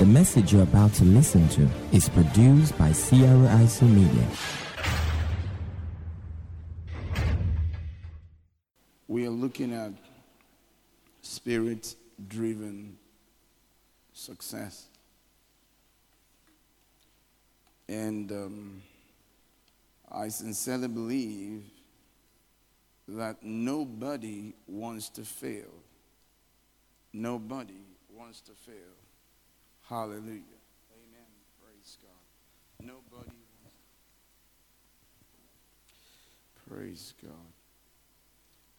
The message you're about to listen to is produced by Sierra IC Media. We are looking at spirit driven success. And um, I sincerely believe that nobody wants to fail. Nobody wants to fail. Hallelujah. Amen. Praise God. Nobody wants Praise God.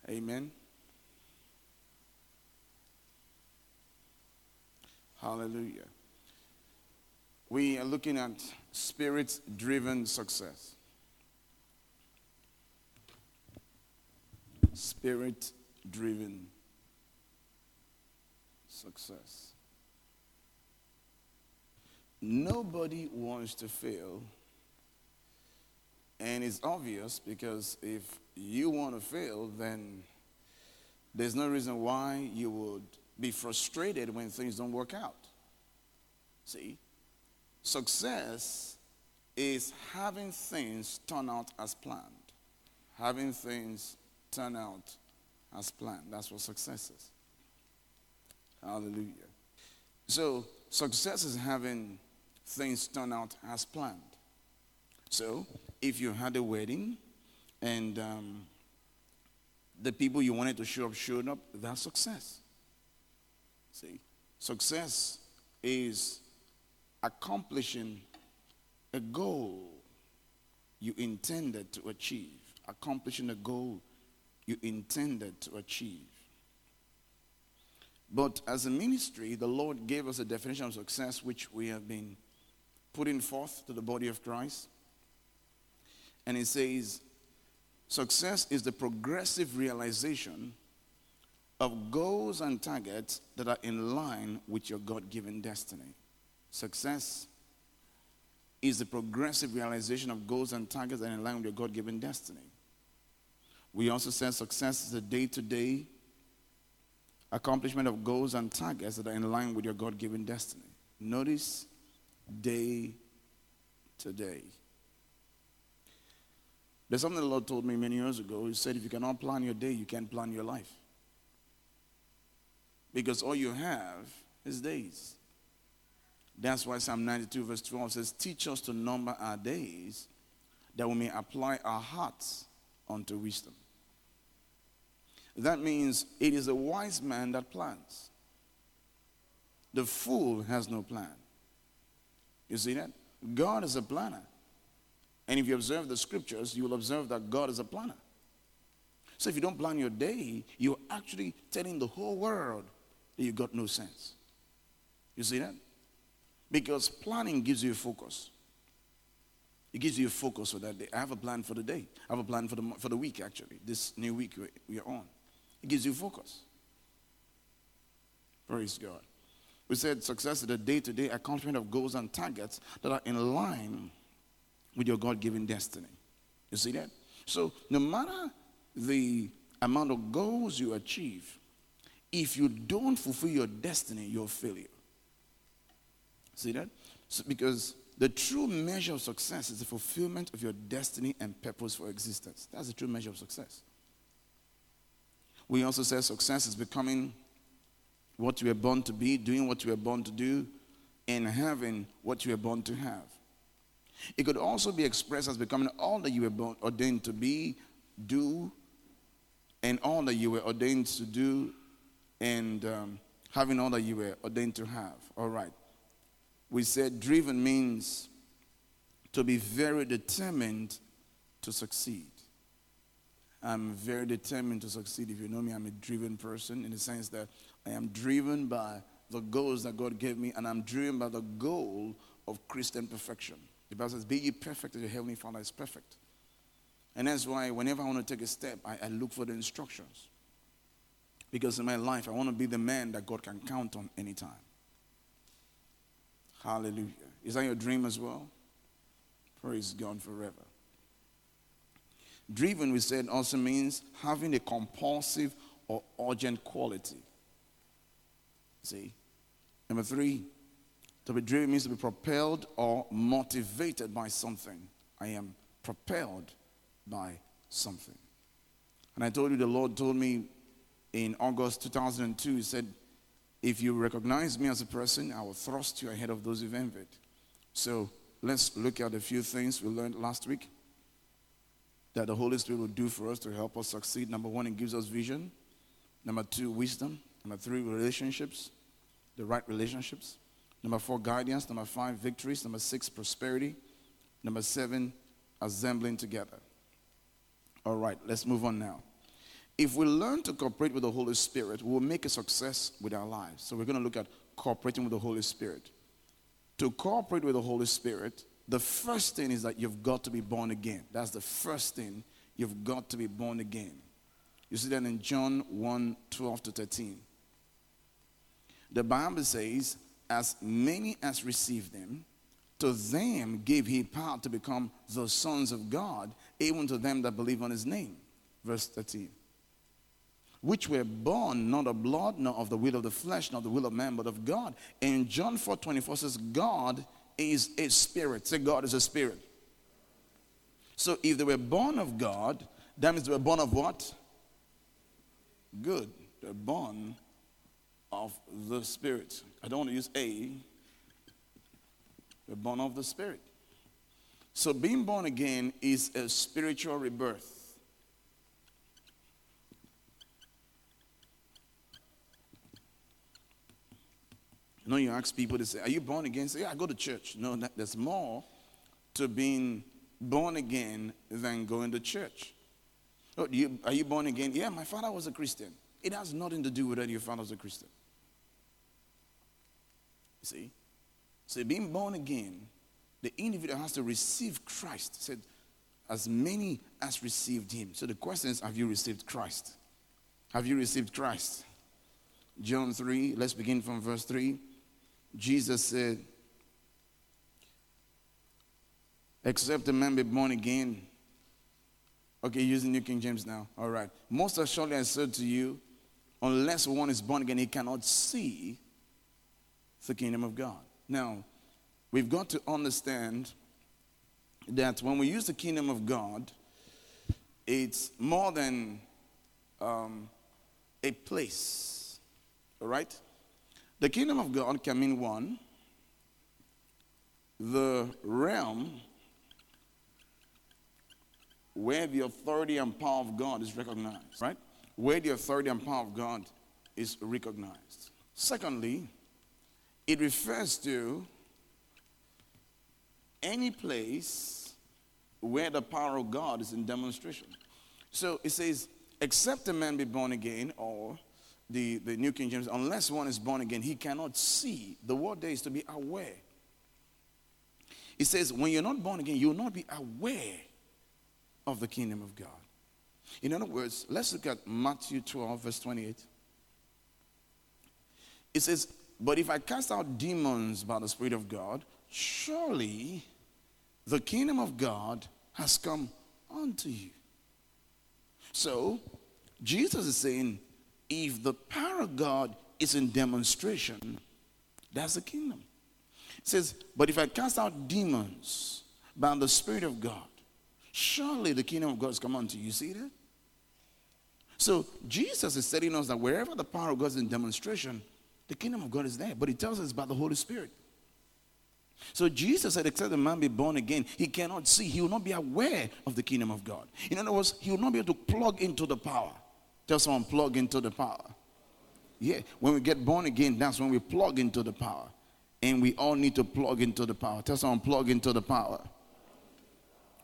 Amen. Hallelujah. We are looking at spirit driven success. Spirit driven success. Nobody wants to fail. And it's obvious because if you want to fail, then there's no reason why you would be frustrated when things don't work out. See? Success is having things turn out as planned. Having things turn out as planned. That's what success is. Hallelujah. So, success is having things turn out as planned. So, if you had a wedding and um, the people you wanted to show up showed up, that's success. See, success is accomplishing a goal you intended to achieve, accomplishing a goal you intended to achieve. But as a ministry, the Lord gave us a definition of success which we have been putting forth to the body of Christ. And it says, Success is the progressive realization of goals and targets that are in line with your God given destiny. Success is the progressive realization of goals and targets that are in line with your God given destiny. We also said success is the day to day accomplishment of goals and targets that are in line with your God given destiny. Notice day to day. There's something the Lord told me many years ago. He said, if you cannot plan your day, you can't plan your life. Because all you have is days. That's why Psalm 92, verse 12 says, Teach us to number our days that we may apply our hearts unto wisdom. That means it is a wise man that plans. The fool has no plan. You see that? God is a planner. And if you observe the scriptures, you will observe that God is a planner. So if you don't plan your day, you're actually telling the whole world that you got no sense. You see that? Because planning gives you focus. It gives you a focus for that day. I have a plan for the day. I have a plan for the, for the week, actually. This new week we are on. It gives you focus. Praise God. We said success is the day to day accomplishment of goals and targets that are in line with your God given destiny. You see that? So, no matter the amount of goals you achieve, if you don't fulfill your destiny, you're a failure. See that? So, because the true measure of success is the fulfillment of your destiny and purpose for existence. That's the true measure of success. We also said success is becoming what you were born to be, doing what you were born to do, and having what you were born to have. It could also be expressed as becoming all that you were born, ordained to be, do, and all that you were ordained to do, and um, having all that you were ordained to have. All right. We said driven means to be very determined to succeed. I'm very determined to succeed. If you know me, I'm a driven person in the sense that I am driven by the goals that God gave me, and I'm driven by the goal of Christian perfection. The Bible says, Be ye perfect as your heavenly Father is perfect. And that's why whenever I want to take a step, I, I look for the instructions. Because in my life, I want to be the man that God can count on anytime. Hallelujah. Is that your dream as well? Praise God forever. Driven, we said, also means having a compulsive or urgent quality. See? Number three, To be driven means to be propelled or motivated by something. I am propelled by something. And I told you the Lord told me in August 2002, He said, If you recognize me as a person, I will thrust you ahead of those you've envied. So let's look at a few things we learned last week that the Holy Spirit will do for us to help us succeed. Number one, it gives us vision. Number two, wisdom. Number three, relationships, the right relationships. Number four, guidance. Number five, victories. Number six, prosperity. Number seven, assembling together. All right, let's move on now. If we learn to cooperate with the Holy Spirit, we'll make a success with our lives. So we're going to look at cooperating with the Holy Spirit. To cooperate with the Holy Spirit, the first thing is that you've got to be born again. That's the first thing. You've got to be born again. You see that in John 1 12 to 13. The Bible says, As many as received them, to them gave he power to become the sons of God, even to them that believe on his name. Verse 13. Which were born not of blood, nor of the will of the flesh, nor the will of man, but of God. And John 4 24 says, God is a spirit. Say, God is a spirit. So if they were born of God, that means they were born of what? Good. They're born of the Spirit. I don't want to use a. They're born of the Spirit. So being born again is a spiritual rebirth. You know, you ask people to say, Are you born again? Say, Yeah, I go to church. No, that, there's more to being born again than going to church. Oh, you, are you born again? Yeah, my father was a Christian. It has nothing to do with whether your father was a Christian. See? So being born again, the individual has to receive Christ. said, as many as received him. So the question is, have you received Christ? Have you received Christ? John 3, let's begin from verse 3. Jesus said, Except a man be born again. Okay, using New King James now. All right. Most assuredly I said to you, unless one is born again, he cannot see the kingdom of God. Now, we've got to understand that when we use the kingdom of God, it's more than um, a place. All right? The kingdom of God can mean one, the realm where the authority and power of God is recognized, right? Where the authority and power of God is recognized. Secondly, it refers to any place where the power of God is in demonstration. So it says, except a man be born again, or the, the New King James, unless one is born again, he cannot see. The word there is to be aware. It says, when you're not born again, you will not be aware of the kingdom of God. In other words, let's look at Matthew 12, verse 28. It says, But if I cast out demons by the Spirit of God, surely the kingdom of God has come unto you. So, Jesus is saying, if the power of God is in demonstration, that's the kingdom. It says, But if I cast out demons by the Spirit of God, surely the kingdom of God has come unto you. You see that? So Jesus is telling us that wherever the power of God is in demonstration, the kingdom of God is there. But he tells us about the Holy Spirit. So Jesus said, except the man be born again, he cannot see. He will not be aware of the kingdom of God. In other words, he will not be able to plug into the power. Tell someone, plug into the power. Yeah, when we get born again, that's when we plug into the power. And we all need to plug into the power. Tell someone, plug into the power.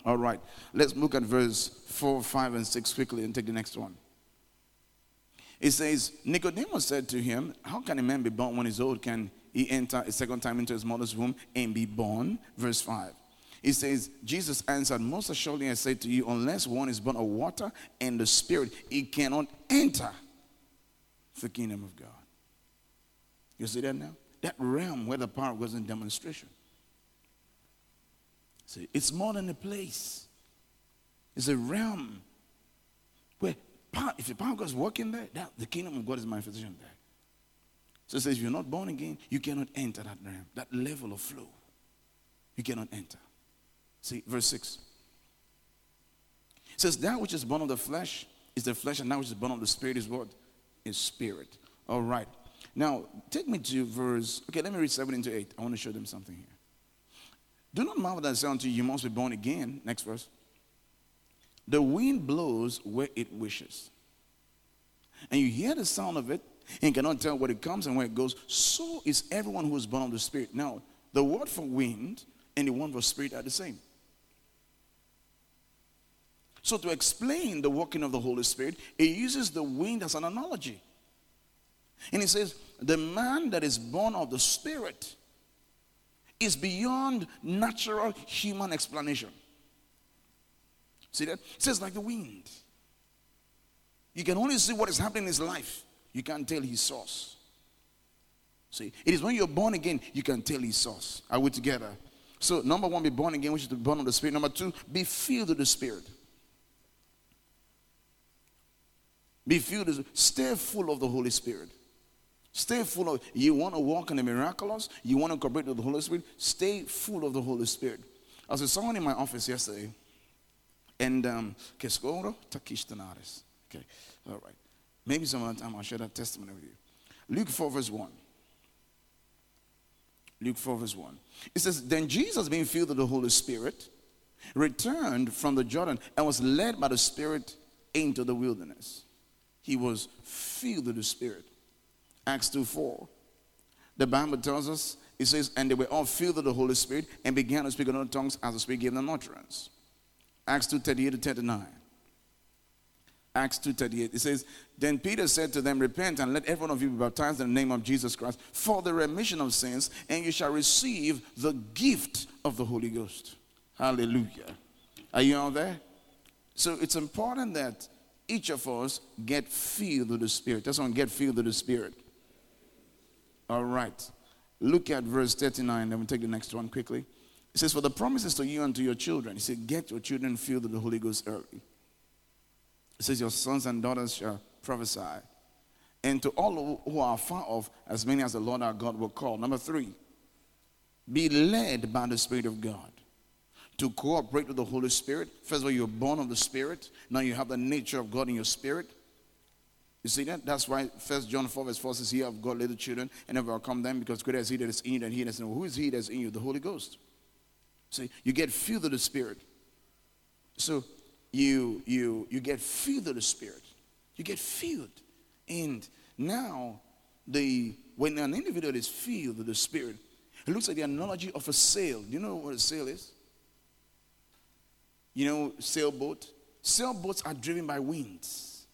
All right, let's look at verse 4, 5, and 6 quickly and take the next one. It says, Nicodemus said to him, How can a man be born when he's old? Can he enter a second time into his mother's womb and be born? Verse 5. It says, Jesus answered, Most assuredly I say to you, unless one is born of water and the Spirit, he cannot enter the kingdom of God. You see that now? That realm where the power was in demonstration. See, it's more than a place. It's a realm where if the power of God is working there, that, the kingdom of God is manifestation there. So it says, if you're not born again, you cannot enter that realm, that level of flow. You cannot enter. See, verse 6. It says, That which is born of the flesh is the flesh, and that which is born of the spirit is what? Is spirit. All right. Now, take me to verse. Okay, let me read 7 into 8. I want to show them something here. Do not marvel that I say unto you, you must be born again. Next verse. The wind blows where it wishes. And you hear the sound of it and cannot tell where it comes and where it goes. So is everyone who is born of the Spirit. Now, the word for wind and the one for spirit are the same. So, to explain the working of the Holy Spirit, it uses the wind as an analogy. And it says, The man that is born of the Spirit is beyond natural human explanation. See that? It says, like the wind. You can only see what is happening in his life. You can't tell his source. See, it is when you're born again, you can tell his source. Are we together? So, number one, be born again, which is to be born of the Spirit. Number two, be filled with the Spirit. Be filled, with, stay full of the Holy Spirit. Stay full of, you want to walk in the miraculous, you want to cooperate with the Holy Spirit, stay full of the Holy Spirit. I was with someone in my office yesterday, and um, Takish Tanaris. Okay, all right. Maybe some other time I'll share that testimony with you. Luke 4, verse 1. Luke 4, verse 1. It says, Then Jesus, being filled with the Holy Spirit, returned from the Jordan and was led by the Spirit into the wilderness. He was filled with the Spirit. Acts 2 4. The Bible tells us, it says, And they were all filled with the Holy Spirit and began to speak in other tongues as the Spirit gave them utterance. Acts 2 38 to 39. Acts 2.38. It says, Then Peter said to them, Repent and let every one of you be baptized in the name of Jesus Christ for the remission of sins, and you shall receive the gift of the Holy Ghost. Hallelujah. Are you all there? So it's important that each of us get filled with the Spirit. That's one, get filled with the Spirit. All right. Look at verse 39, then we'll take the next one quickly. It says, For the promises to you and to your children. He said, Get your children filled with the Holy Ghost early. He says, Your sons and daughters shall prophesy. And to all who are far off, as many as the Lord our God will call. Number three, be led by the Spirit of God. To cooperate with the Holy Spirit. First of all, you're born of the Spirit. Now you have the nature of God in your spirit. You see that? That's why First John 4 verse 4 says, He have God little children and never come them because greater is He that is in you than He that is in you. Who is He that is in you? The Holy Ghost. See, you get filled with the Spirit. So you you you get filled with the spirit. You get filled. And now the when an individual is filled with the spirit it looks like the analogy of a sail. Do you know what a sail is? You know sailboat? Sailboats are driven by winds.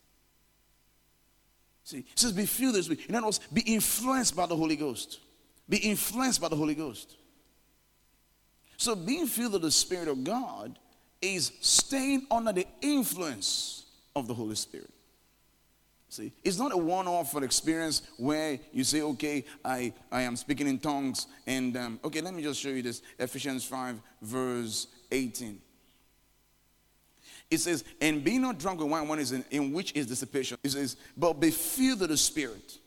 See it says be filled this way in other words be influenced by the holy ghost. Be influenced by the holy ghost so being filled with the spirit of god is staying under the influence of the Holy Spirit. See, it's not a one-off experience where you say, "Okay, I, I am speaking in tongues," and um, okay, let me just show you this. Ephesians five, verse eighteen. It says, "And be not drunk with wine, one is in, in which is dissipation." It says, "But be filled with the Spirit."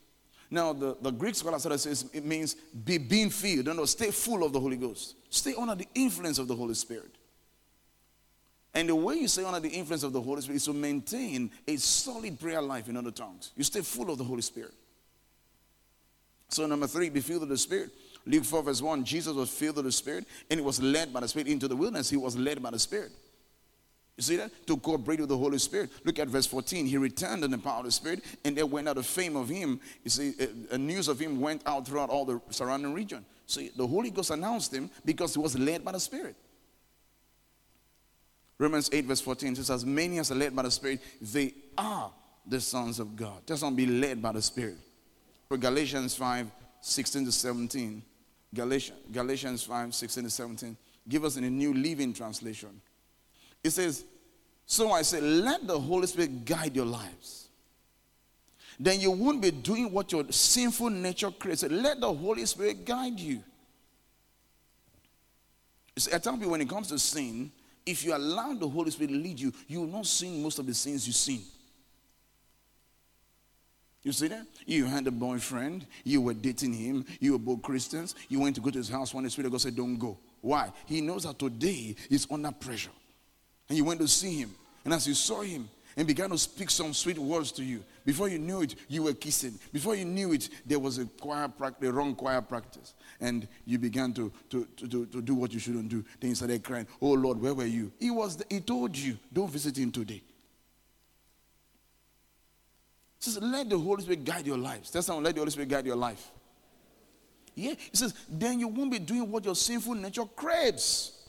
Now, the, the Greek scholar says it means be being filled. No, no, stay full of the Holy Ghost. Stay under the influence of the Holy Spirit. And the way you stay under the influence of the Holy Spirit is to maintain a solid prayer life in other tongues. You stay full of the Holy Spirit. So, number three, be filled with the Spirit. Luke 4, verse 1 Jesus was filled with the Spirit and he was led by the Spirit into the wilderness. He was led by the Spirit. You see that? To cooperate with the Holy Spirit. Look at verse 14. He returned in the power of the Spirit, and there went out a fame of him. You see, a, a news of him went out throughout all the surrounding region. See, the Holy Ghost announced him because he was led by the Spirit. Romans 8, verse 14 says, As many as are led by the Spirit, they are the sons of God. Just don't be led by the Spirit. For Galatians 5, 16 to 17. Galatians, Galatians 5, 16 to 17. Give us in a new living translation. It says, So I say, let the Holy Spirit guide your lives. Then you won't be doing what your sinful nature creates. Let the Holy Spirit guide you. see, I tell people when it comes to sin, if you allow the Holy Spirit to lead you, you will not sin most of the sins you sin. You see that? You had a boyfriend, you were dating him, you were both Christians, you went to go to his house when the Spirit of God said, Don't go. Why? He knows that today he's under pressure. And you went to see him. And as you saw him and began to speak some sweet words to you, before you knew it, you were kissing. Before you knew it, there was a choir practice, wrong choir practice. And you began to, to, to, to, to do what you shouldn't do. Then you started crying, Oh Lord, where were you? He was the, he told you, don't visit him today. He says, let the Holy Spirit guide your lives. Tell someone, let the Holy Spirit guide your life. Yeah. He says, then you won't be doing what your sinful nature craves.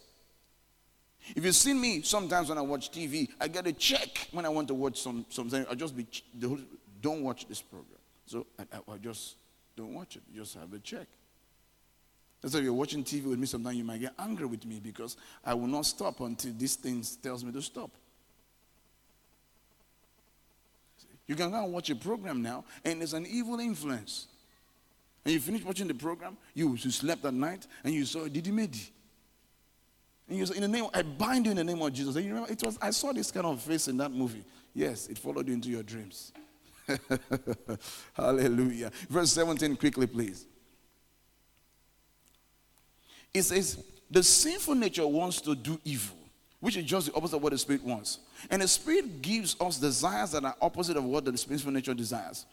If you've seen me, sometimes when I watch TV, I get a check when I want to watch some something. I just be don't watch this program. So I, I, I just don't watch it. Just have a check. That's why if you're watching TV with me, sometimes you might get angry with me because I will not stop until this thing tells me to stop. You can go and watch a program now, and there's an evil influence. And you finish watching the program, you, you slept at night, and you saw Didi Medi. And you say, in the name, I bind you in the name of Jesus. And you remember, it was, I saw this kind of face in that movie. Yes, it followed you into your dreams. Hallelujah. Verse 17, quickly, please. It says, the sinful nature wants to do evil which is just the opposite of what the Spirit wants. And the Spirit gives us desires that are opposite of what the sinful nature desires.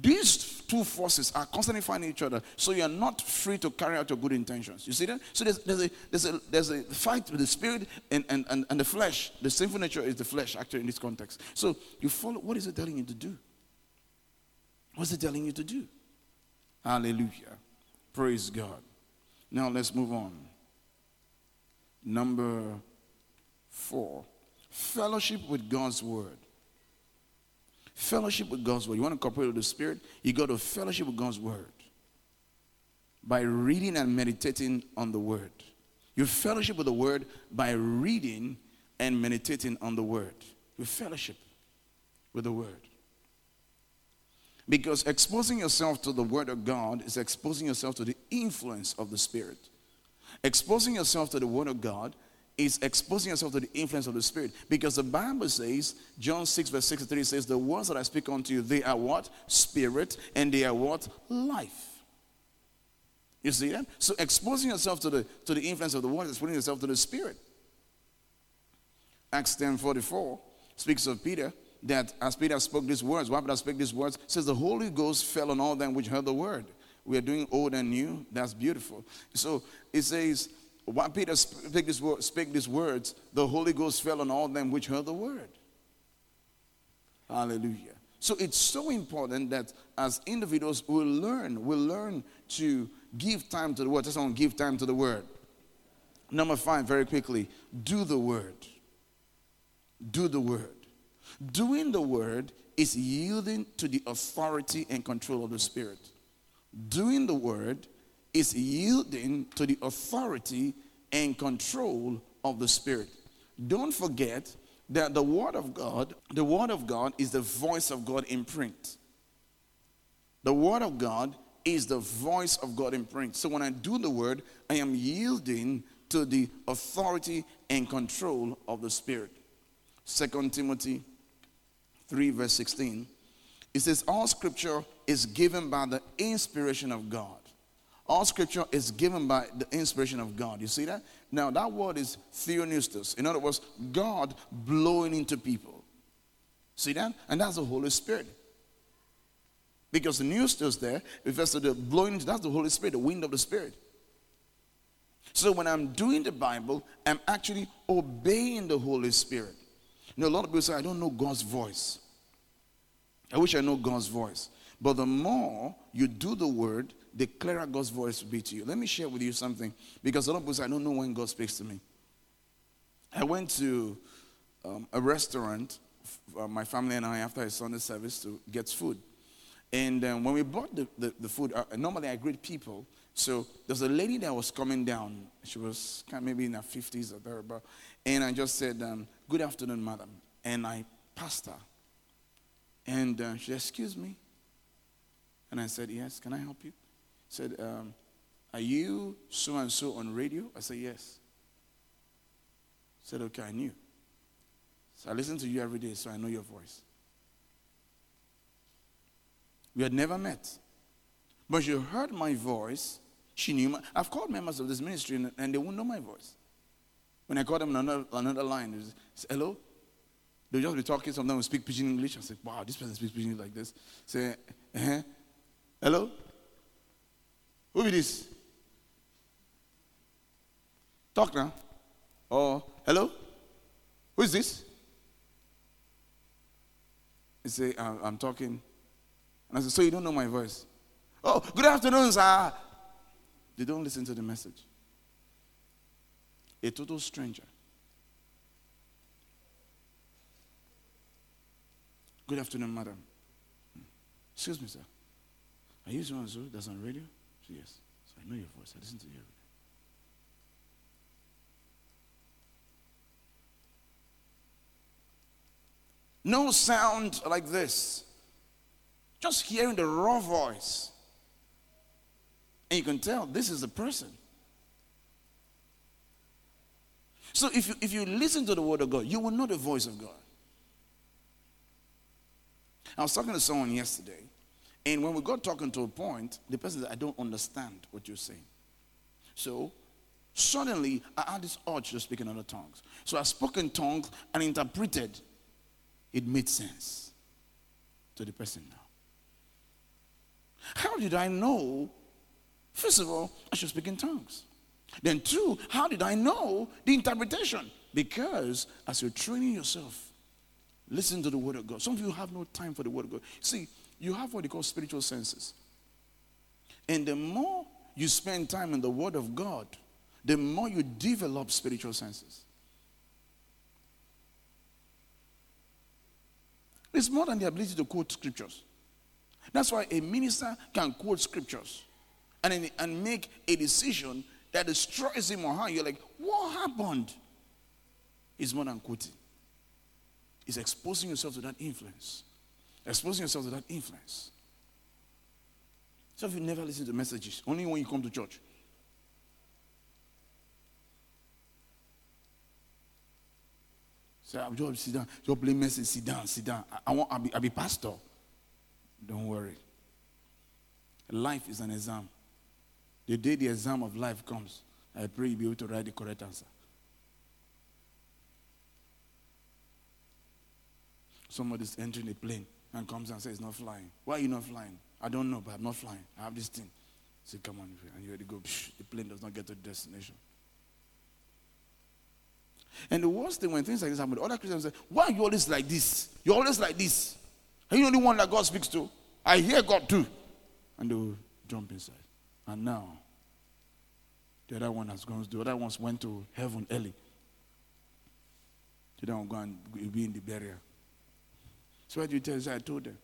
These two forces are constantly fighting each other, so you're not free to carry out your good intentions. You see that? So there's, there's, a, there's, a, there's a fight with the spirit and, and, and, and the flesh. The sinful nature is the flesh, actually, in this context. So you follow, what is it telling you to do? What's it telling you to do? Hallelujah. Praise God. Now let's move on. Number Four, fellowship with God's word. Fellowship with God's word. You want to cooperate with the Spirit? You got to fellowship with God's word by reading and meditating on the word. You fellowship with the word by reading and meditating on the word. You fellowship with the word. Because exposing yourself to the word of God is exposing yourself to the influence of the Spirit. Exposing yourself to the word of God is exposing yourself to the influence of the Spirit. Because the Bible says, John 6, verse 63 says, The words that I speak unto you, they are what? Spirit, and they are what? Life. You see that? So exposing yourself to the to the influence of the word is exposing yourself to the Spirit. Acts 10 44 speaks of Peter that as Peter spoke these words, why Peter spoke these words, says the Holy Ghost fell on all them which heard the word. We are doing old and new. That's beautiful. So it says, when Peter spake, these words, the Holy Ghost fell on all them which heard the word. Hallelujah. So it's so important that as individuals we learn, we learn to give time to the word. Just want give time to the word. Number five, very quickly, do the word. Do the word. Doing the word is yielding to the authority and control of the Spirit. Doing the word is yielding to the authority and control of the Spirit. Don't forget that the Word of God, the Word of God is the voice of God in print. The Word of God is the voice of God in print. So when I do the Word, I am yielding to the authority and control of the Spirit. Second Timothy 3, verse 16. It says, All scripture is given by the inspiration of God all scripture is given by the inspiration of God. You see that? Now, that word is theopneustos. In other words, God blowing into people. See that? And that's the Holy Spirit. Because the pneustos there refers to the blowing, that's the Holy Spirit, the wind of the Spirit. So when I'm doing the Bible, I'm actually obeying the Holy Spirit. You know, a lot of people say, I don't know God's voice. I wish I know God's voice. But the more you do the word, the clearer God's voice will be to you. Let me share with you something because a lot of people say, I don't know when God speaks to me. I went to um, a restaurant, uh, my family and I, after a Sunday service, to get food. And um, when we bought the, the, the food, uh, normally I greet people. So there's a lady that was coming down. She was kind of maybe in her 50s or thereabout. And I just said, um, Good afternoon, madam. And I passed her. And uh, she said, Excuse me. And I said, Yes, can I help you? Said, um, Are you so and so on radio? I said, Yes. said, Okay, I knew. So I listen to you every day, so I know your voice. We had never met. But she heard my voice. She knew my, I've called members of this ministry and, and they won't know my voice. When I call them on another, another line, say, hello? They'll just be talking, sometimes we speak pidgin English. I say, wow, this person speaks pidgin like this. Say, uh-huh. hello? Who is this? Talk now. Oh, hello? Who is this? He say, I'm, talking. And I said, so you don't know my voice? Oh, good afternoon, sir. They don't listen to the message. A total stranger. Good afternoon, madam. Hmm. Excuse me, sir. Are you someone that's on radio? Yes. So I know your voice. I listen to you every day. No sound like this. Just hearing the raw voice. And you can tell this is a person. So if you, if you listen to the word of God, you will know the voice of God. I was talking to someone yesterday, and when we got talking to a point, the person said, I don't understand what you're saying. So suddenly I had this urge to speak in other tongues. So I spoke in tongues and interpreted. It made sense to the person now. How did I know? First of all, I should speak in tongues. Then, two, how did I know the interpretation? Because as you're training yourself, listen to the word of God. Some of you have no time for the word of God. See, you have what they call spiritual senses. And the more you spend time in the word of God, the more you develop spiritual senses. It's more than the ability to quote scriptures. That's why a minister can quote scriptures and, and make a decision that destroys him or her. You're like, what happened? It's more than quoting. It's exposing yourself to that influence. Exposing yourself to that influence. So if you never listen to messages, only when you come to church. Say, ah, I'm just sit down. Just play message, sit down, sit down. I, I want I'll be, I'll be pastor. Don't worry. Life is an exam. The day the exam of life comes, I pray you'll be able to write the correct answer. Somebody's entering a plane and comes and says, It's not flying. Why are you not flying? I don't know, but I'm not flying. I have this thing. Say, Come on, and you ready to go. Psh, the plane does not get to the destination. And the worst thing when things like this happen, other Christians say, Why are you always like this? You're always like this. Are you the only one that God speaks to? I hear God too. And they will jump inside. And now, the other one has gone, the other ones went to heaven early. The one go and be in the burial. So what do you tell us? I told them.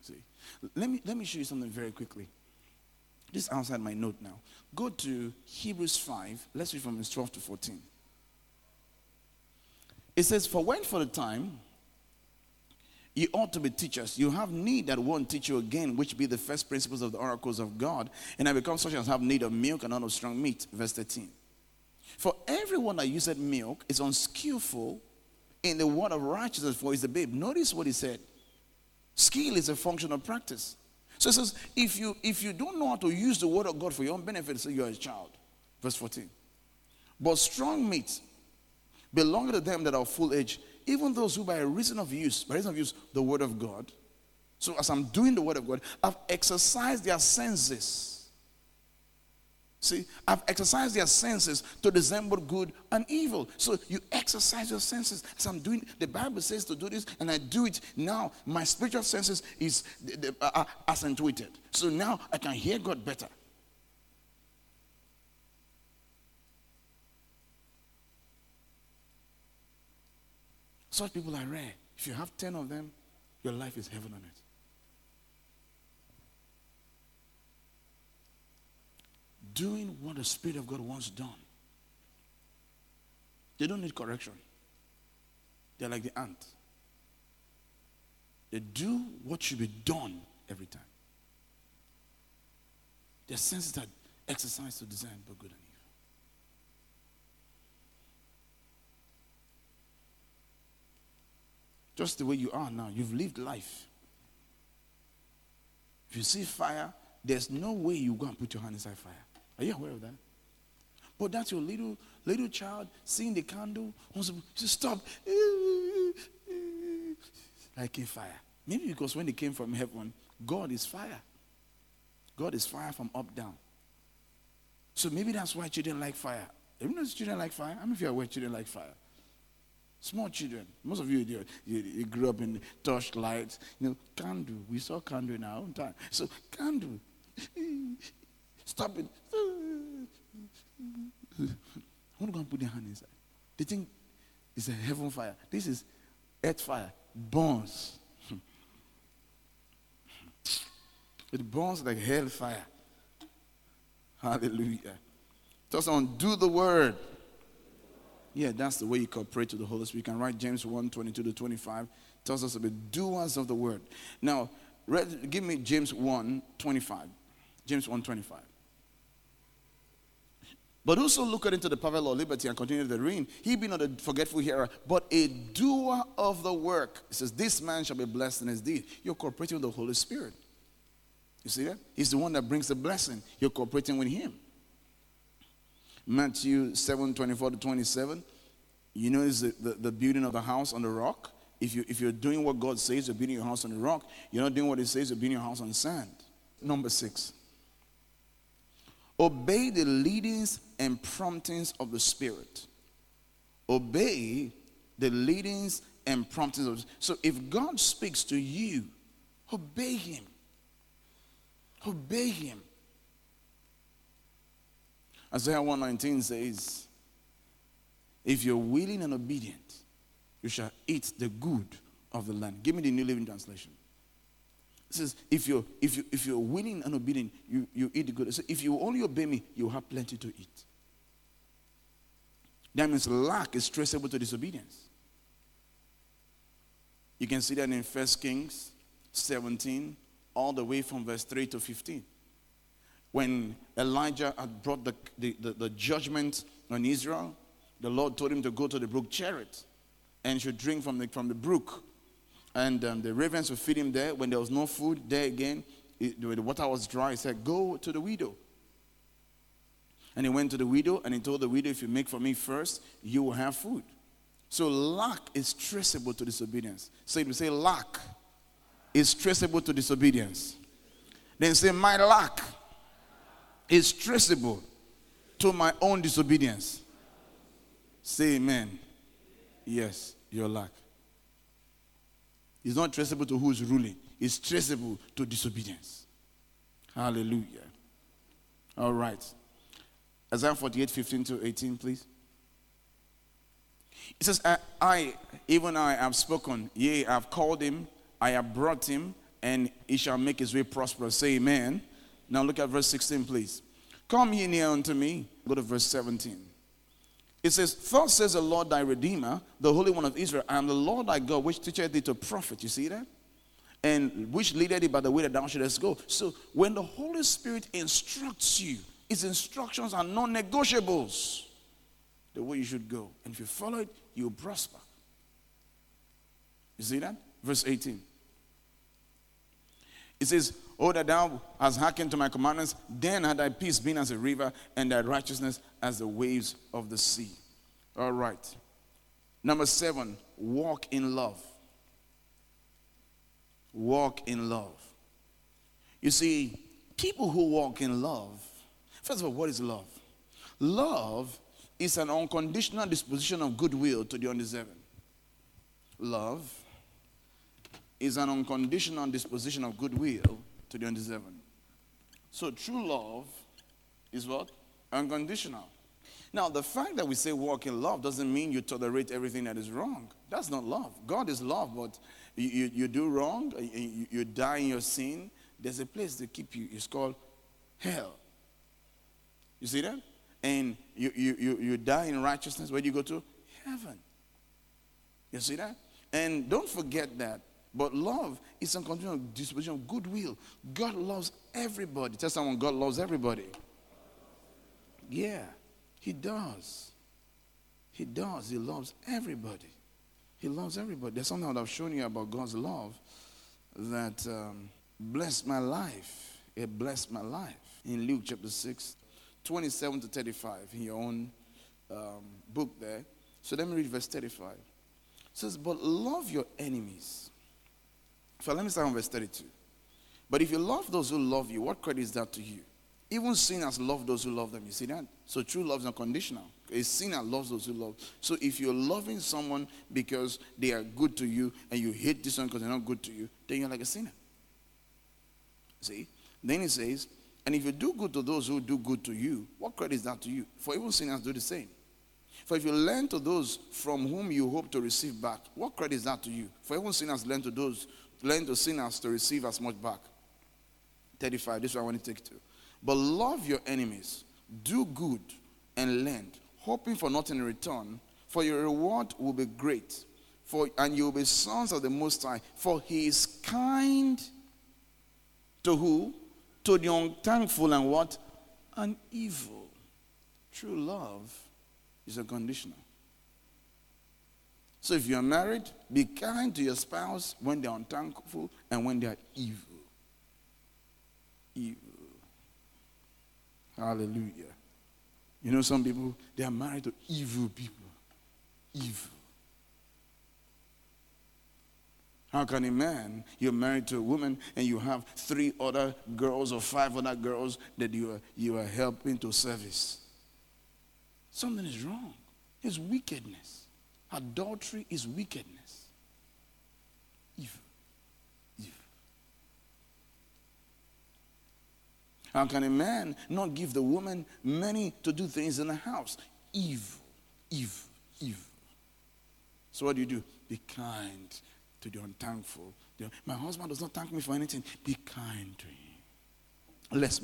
See, let me, let me show you something very quickly. This is outside my note now. Go to Hebrews 5. Let's read from verse 12 to 14. It says, For when for the time you ought to be teachers. You have need that one teach you again, which be the first principles of the oracles of God, and I become such as have need of milk and not of strong meat. Verse 13. For everyone that useth milk is unskillful in the word of righteousness, for is a babe. Notice what he said. Skill is a function of practice. So it says, if you if you don't know how to use the word of God for your own benefit, so you are a child. Verse 14. But strong meat belong to them that are full age even those who by reason of use, by reason of use, the word of God. So as I'm doing the word of God, I've exercised their senses. See, I've exercised their senses to discern good and evil. So you exercise your senses. As I'm doing, the Bible says to do this, and I do it now. My spiritual senses is uh, accentuated. So now I can hear God better. Such people are rare. If you have 10 of them, your life is heaven on it. Doing what the Spirit of God wants done. They don't need correction. They're like the ant. They do what should be done every time. Their senses are exercised to design both good and evil. Just the way you are now. You've lived life. If you see fire, there's no way you go and put your hand inside fire. Are you aware of that? But that's your little little child seeing the candle wants to stop like a fire. Maybe because when they came from heaven, God is fire. God is fire from up down. So maybe that's why children like fire. Everyone knows children like fire. How many of you are aware children like fire? Small children. Most of you, you, you, grew up in torchlights. You know, candle. We saw candle in our own time. So, candle. Stop it. I want to go and put their hand inside. They think it's a heaven fire. This is earth fire. Burns. It burns like hellfire. Hallelujah. Tell someone, do the word. Yeah, that's the way you cooperate to the Holy Spirit. You can write James 1 22 to 25. Tells us about doers of the word. Now, read, give me James 1 25. James 1 25. But whoso looketh into the perfect law of liberty and continue therein, he be not a forgetful hearer, but a doer of the work. It says, This man shall be blessed in his deed. You're cooperating with the Holy Spirit. You see that? He's the one that brings the blessing. You're cooperating with him. Matthew 7 24 to 27. You know, it's the, the, the building of the house on the rock. If, you, if you're doing what God says, you're building your house on the rock. You're not doing what He says, you're building your house on sand. Number six. Obey the leadings and promptings of the Spirit. Obey the leadings and promptings of So if God speaks to you, obey Him. Obey Him. Isaiah 119 says, If you're willing and obedient, you shall eat the good of the land. Give me the New Living Translation. It says, if you're, if you, if you're willing and obedient, you, you eat the good. So if you only obey me, you have plenty to eat. That means lack is traceable to disobedience. You can see that in 1 Kings 17, all the way from verse 3 to 15 when Elijah had brought the, the, the, the, judgment on Israel, the Lord told him to go to the brook Cherith and should drink from the, from the brook. And um, the ravens would feed him there. When there was no food there again, it, the water was dry, he said, Go to the widow. And he went to the widow and he told the widow, If you make for me first, you will have food. So lack is traceable to disobedience. So if you say lack is traceable to disobedience, then say, My lack is traceable to my own disobedience. Say amen. Yes, your lack. It's not traceable to who is ruling, it's traceable to disobedience. Hallelujah. All right. Isaiah 48 15 to 18, please. It says, I, I, even I, have spoken, yea, I have called him, I have brought him, and he shall make his way prosperous. Say amen. Now look at verse 16, please. Come ye near unto me. Go to verse 17. It says, Thus says the Lord thy Redeemer, the Holy One of Israel, I am the Lord thy God, which teacheth thee to profit. You see that? And which leadeth thee by the way that thou shouldest go. So when the Holy Spirit instructs you, his instructions are non negotiables. The way you should go. And if you follow it, you'll prosper. You see that? Verse 18. It says, Oh, that thou hast hearkened to my commandments, then had thy peace been as a river, and thy righteousness as the waves of the sea. All right. Number seven, walk in love. Walk in love. You see, people who walk in love, first of all, what is love? Love is an unconditional disposition of goodwill to the undeserving. Love is an unconditional disposition of goodwill to the undeserving. So true love is what? Unconditional. Now, the fact that we say walk in love doesn't mean you tolerate everything that is wrong. That's not love. God is love, but you, you, you do wrong, you, you die in your sin. There's a place to keep you. It's called hell. You see that? And you, you, you, you die in righteousness. Where do you go to? Heaven. You see that? And don't forget that but love is a continual disposition of goodwill. God loves everybody. Tell someone God loves everybody. Yeah, He does. He does. He loves everybody. He loves everybody. There's something that I've shown you about God's love that um, blessed my life. It blessed my life. In Luke chapter 6, 27 to 35, in your own um, book there. So let me read verse 35. It says, But love your enemies. So let me start on verse 32. But if you love those who love you, what credit is that to you? Even sinners love those who love them. You see that? So true love is unconditional. A sinner loves those who love. So if you're loving someone because they are good to you and you hate this one because they're not good to you, then you're like a sinner. See? Then he says, and if you do good to those who do good to you, what credit is that to you? For even sinners do the same. For if you lend to those from whom you hope to receive back, what credit is that to you? For even sinners lend to those, lend to sinners to receive as much back. 35, this is what I want to take to. But love your enemies, do good, and lend, hoping for nothing in return, for your reward will be great. For and you will be sons of the Most High, for he is kind to who? To the unthankful and what? And evil. True love is unconditional. So if you are married, be kind to your spouse when they are unthankful and when they are evil. Evil. Hallelujah. You know, some people, they are married to evil people. Evil. How can a man, you're married to a woman and you have three other girls or five other girls that you are, you are helping to service? Something is wrong. It's wickedness. Adultery is wickedness. Evil. Evil. How can a man not give the woman money to do things in the house? Evil. Evil. Evil. So what do you do? Be kind to the unthankful. My husband does not thank me for anything. Be kind to him. Let's move.